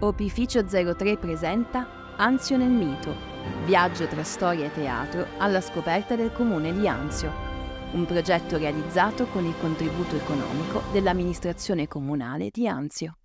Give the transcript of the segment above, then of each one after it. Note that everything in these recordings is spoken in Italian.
Opificio 03 presenta Anzio nel mito, viaggio tra storia e teatro alla scoperta del comune di Anzio, un progetto realizzato con il contributo economico dell'amministrazione comunale di Anzio.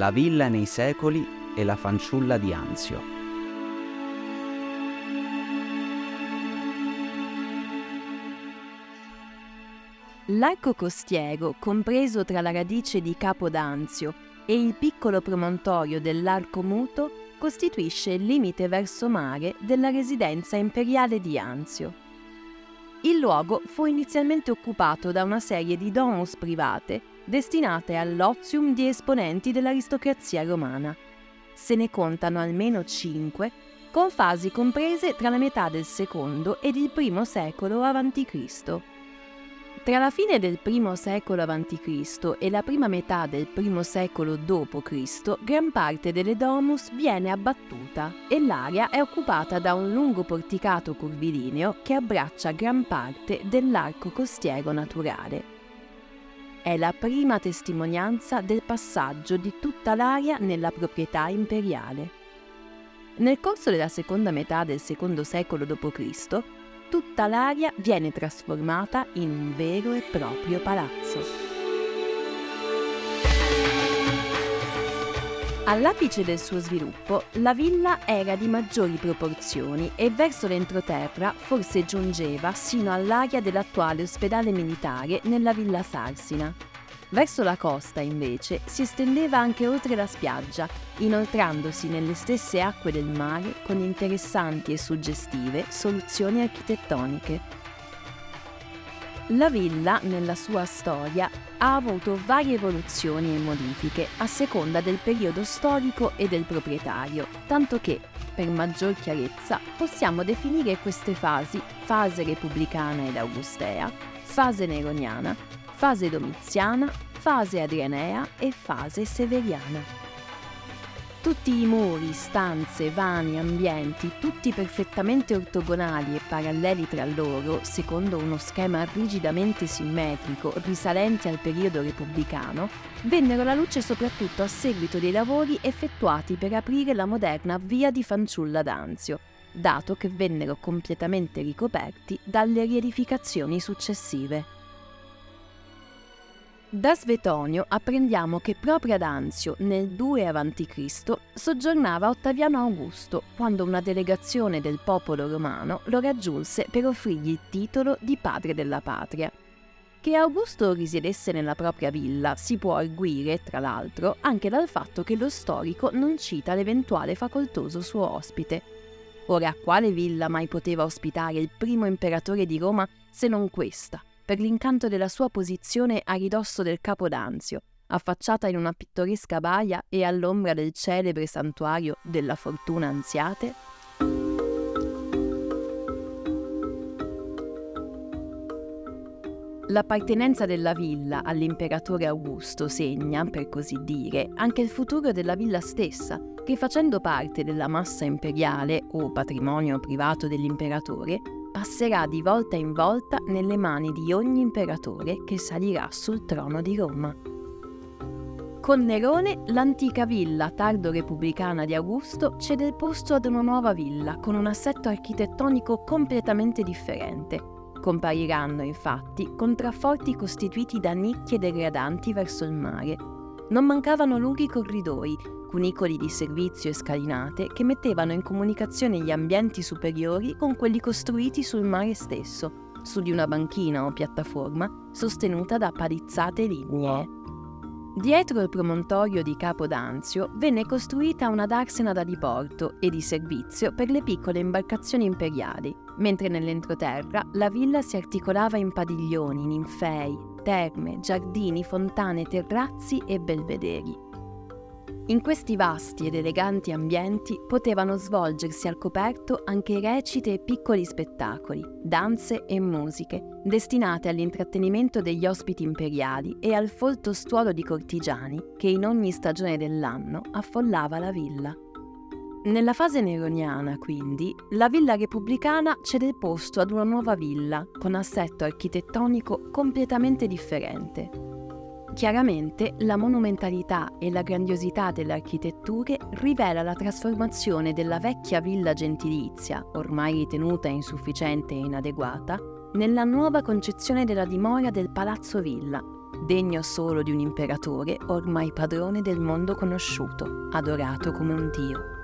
La villa nei secoli e la fanciulla di Anzio. L'arco costiero, compreso tra la radice di Capo d'Anzio e il piccolo promontorio dell'Arco Muto, costituisce il limite verso mare della residenza imperiale di Anzio. Il luogo fu inizialmente occupato da una serie di domus private destinate all'ozium di esponenti dell'aristocrazia romana. Se ne contano almeno cinque, con fasi comprese tra la metà del secondo ed il primo secolo a.C. Tra la fine del I secolo a.C. e la prima metà del I secolo d.C., gran parte delle domus viene abbattuta e l'area è occupata da un lungo porticato curvilineo che abbraccia gran parte dell'arco costiero naturale è la prima testimonianza del passaggio di tutta l'area nella proprietà imperiale. Nel corso della seconda metà del secondo secolo d.C., tutta l'area viene trasformata in un vero e proprio palazzo. All'apice del suo sviluppo, la villa era di maggiori proporzioni e verso l'entroterra forse giungeva sino all'area dell'attuale ospedale militare nella villa Sarsina. Verso la costa, invece, si estendeva anche oltre la spiaggia, inoltrandosi nelle stesse acque del mare con interessanti e suggestive soluzioni architettoniche. La villa, nella sua storia, ha avuto varie evoluzioni e modifiche a seconda del periodo storico e del proprietario, tanto che, per maggior chiarezza, possiamo definire queste fasi fase repubblicana ed augustea, fase neroniana, fase domiziana, fase adrianea e fase severiana. Tutti i muri, stanze, vani, ambienti, tutti perfettamente ortogonali e paralleli tra loro, secondo uno schema rigidamente simmetrico risalente al periodo repubblicano, vennero alla luce soprattutto a seguito dei lavori effettuati per aprire la moderna via di Fanciulla d'Anzio, dato che vennero completamente ricoperti dalle riedificazioni successive. Da Svetonio apprendiamo che proprio ad Anzio, nel 2 a.C., soggiornava Ottaviano Augusto, quando una delegazione del popolo romano lo raggiunse per offrirgli il titolo di padre della patria. Che Augusto risiedesse nella propria villa si può arguire, tra l'altro, anche dal fatto che lo storico non cita l'eventuale facoltoso suo ospite. Ora, quale villa mai poteva ospitare il primo imperatore di Roma se non questa? Per l'incanto della sua posizione a ridosso del Capo d'Anzio, affacciata in una pittoresca baia e all'ombra del celebre santuario della Fortuna Anziate? L'appartenenza della villa all'imperatore Augusto segna, per così dire, anche il futuro della villa stessa, che facendo parte della massa imperiale o patrimonio privato dell'imperatore, passerà di volta in volta nelle mani di ogni imperatore che salirà sul trono di Roma. Con Nerone, l'antica villa tardo-repubblicana di Augusto cede il posto ad una nuova villa con un assetto architettonico completamente differente. Compariranno infatti contrafforti costituiti da nicchie degradanti verso il mare. Non mancavano lunghi corridoi, cunicoli di servizio e scalinate che mettevano in comunicazione gli ambienti superiori con quelli costruiti sul mare stesso, su di una banchina o piattaforma sostenuta da palizzate lignee. Dietro il promontorio di Capo d'Anzio venne costruita una darsena da diporto e di servizio per le piccole imbarcazioni imperiali, mentre nell'entroterra la villa si articolava in padiglioni, ninfei, terme, giardini, fontane, terrazzi e belvederi. In questi vasti ed eleganti ambienti potevano svolgersi al coperto anche recite e piccoli spettacoli, danze e musiche, destinate all'intrattenimento degli ospiti imperiali e al folto stuolo di cortigiani che in ogni stagione dell'anno affollava la villa. Nella fase neroniana, quindi, la villa repubblicana cede posto ad una nuova villa con assetto architettonico completamente differente, Chiaramente la monumentalità e la grandiosità delle architetture rivela la trasformazione della vecchia villa gentilizia, ormai ritenuta insufficiente e inadeguata, nella nuova concezione della dimora del Palazzo Villa, degno solo di un imperatore ormai padrone del mondo conosciuto, adorato come un dio.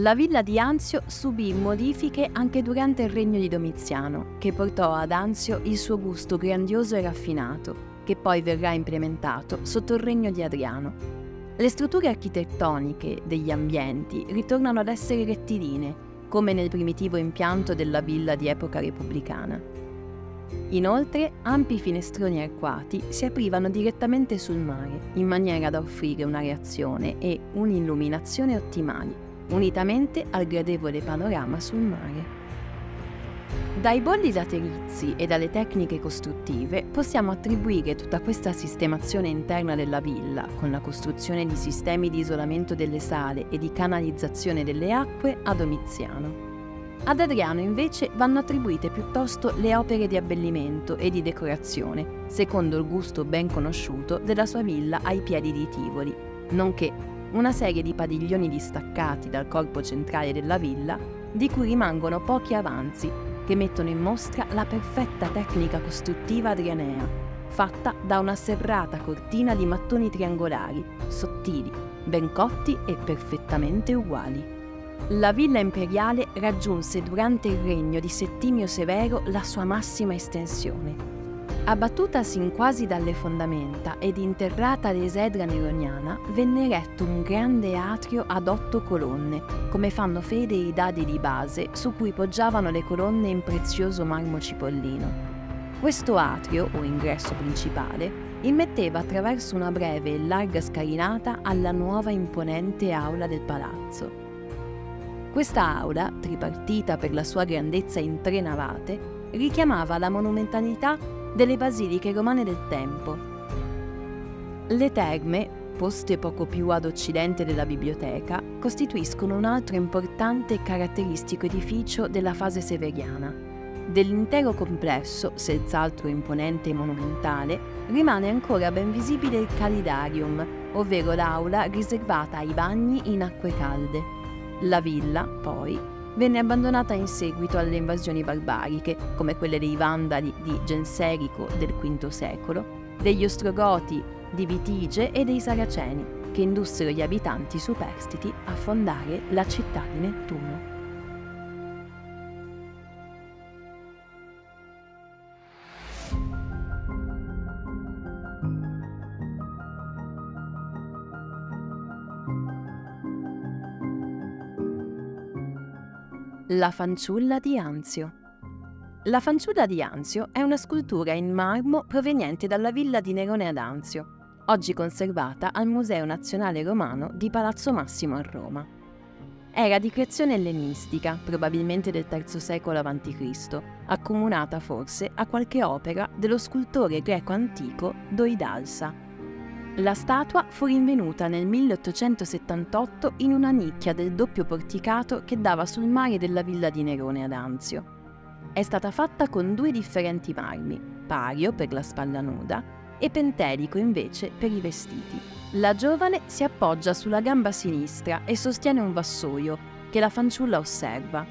La villa di Anzio subì modifiche anche durante il regno di Domiziano, che portò ad Anzio il suo gusto grandioso e raffinato, che poi verrà implementato sotto il regno di Adriano. Le strutture architettoniche degli ambienti ritornano ad essere rettilinee, come nel primitivo impianto della villa di epoca repubblicana. Inoltre, ampi finestroni arcuati si aprivano direttamente sul mare, in maniera da offrire una reazione e un'illuminazione ottimali unitamente al gradevole panorama sul mare. Dai bolli laterizi e dalle tecniche costruttive possiamo attribuire tutta questa sistemazione interna della villa, con la costruzione di sistemi di isolamento delle sale e di canalizzazione delle acque, a Domiziano. Ad Adriano invece vanno attribuite piuttosto le opere di abbellimento e di decorazione, secondo il gusto ben conosciuto della sua villa ai piedi di Tivoli, nonché una serie di padiglioni distaccati dal corpo centrale della villa, di cui rimangono pochi avanzi, che mettono in mostra la perfetta tecnica costruttiva adrianea, fatta da una serrata cortina di mattoni triangolari, sottili, ben cotti e perfettamente uguali. La villa imperiale raggiunse durante il regno di Settimio Severo la sua massima estensione Abbattutasi in quasi dalle fondamenta ed interrata l'esedra neroniana, venne eretto un grande atrio ad otto colonne, come fanno fede i dadi di base su cui poggiavano le colonne in prezioso marmo cipollino. Questo atrio, o ingresso principale, immetteva attraverso una breve e larga scalinata alla nuova imponente aula del palazzo. Questa aula, tripartita per la sua grandezza in tre navate, richiamava la monumentalità delle basiliche romane del tempo. Le terme, poste poco più ad occidente della biblioteca, costituiscono un altro importante e caratteristico edificio della fase severiana. Dell'intero complesso, senz'altro imponente e monumentale, rimane ancora ben visibile il Calidarium, ovvero l'aula riservata ai bagni in acque calde. La villa, poi, venne abbandonata in seguito alle invasioni barbariche, come quelle dei Vandali di Genserico del V secolo, degli Ostrogoti di Vitige e dei Saraceni, che indussero gli abitanti superstiti a fondare la città di Nettuno. La fanciulla di Anzio. La fanciulla di Anzio è una scultura in marmo proveniente dalla villa di Nerone ad Anzio, oggi conservata al Museo Nazionale Romano di Palazzo Massimo a Roma. Era di creazione ellenistica, probabilmente del III secolo a.C., accomunata forse a qualche opera dello scultore greco antico Doidalsa, la statua fu rinvenuta nel 1878 in una nicchia del doppio porticato che dava sul mare della villa di Nerone ad Anzio. È stata fatta con due differenti marmi, pario per la spalla nuda e pentelico invece per i vestiti. La giovane si appoggia sulla gamba sinistra e sostiene un vassoio che la fanciulla osserva.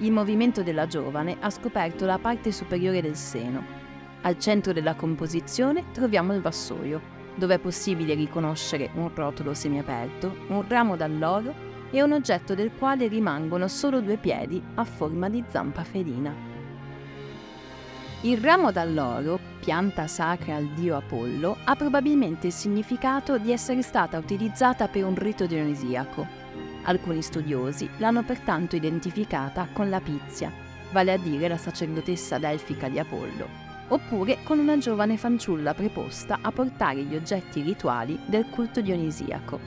Il movimento della giovane ha scoperto la parte superiore del seno. Al centro della composizione troviamo il vassoio, dove è possibile riconoscere un rotolo semiaperto, un ramo d'alloro e un oggetto del quale rimangono solo due piedi a forma di zampa felina. Il ramo d'alloro, pianta sacra al dio Apollo, ha probabilmente il significato di essere stata utilizzata per un rito dionisiaco. Alcuni studiosi l'hanno pertanto identificata con la Pizia, vale a dire la sacerdotessa delfica di Apollo, oppure con una giovane fanciulla preposta a portare gli oggetti rituali del culto dionisiaco.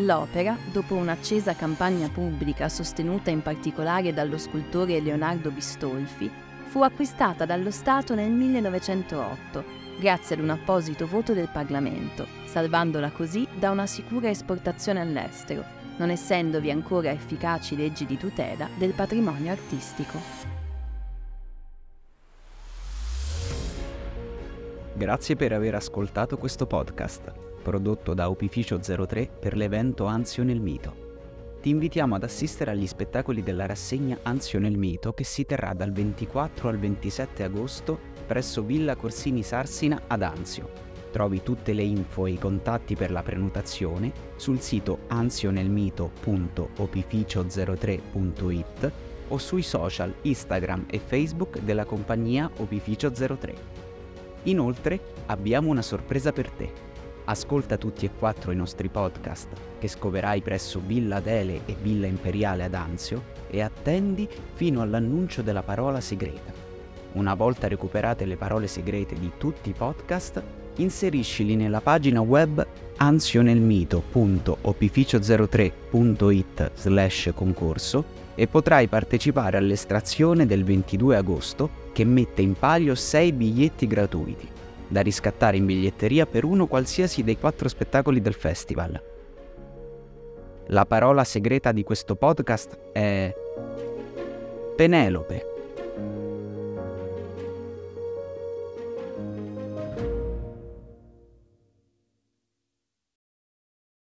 L'opera, dopo un'accesa campagna pubblica sostenuta in particolare dallo scultore Leonardo Bistolfi, fu acquistata dallo Stato nel 1908, grazie ad un apposito voto del Parlamento, salvandola così da una sicura esportazione all'estero, non essendovi ancora efficaci leggi di tutela del patrimonio artistico. Grazie per aver ascoltato questo podcast prodotto da Opificio 03 per l'evento Anzio nel Mito. Ti invitiamo ad assistere agli spettacoli della rassegna Anzio nel Mito che si terrà dal 24 al 27 agosto presso Villa Corsini Sarsina ad Anzio. Trovi tutte le info e i contatti per la prenotazione sul sito anzionelmito.opificio03.it o sui social Instagram e Facebook della compagnia Opificio 03. Inoltre abbiamo una sorpresa per te Ascolta tutti e quattro i nostri podcast che scoverai presso Villa Dele e Villa Imperiale ad Anzio e attendi fino all'annuncio della parola segreta. Una volta recuperate le parole segrete di tutti i podcast, inseriscili nella pagina web anzionelmito.opificio03.it slash concorso e potrai partecipare all'estrazione del 22 agosto che mette in palio 6 biglietti gratuiti da riscattare in biglietteria per uno qualsiasi dei quattro spettacoli del festival. La parola segreta di questo podcast è Penelope.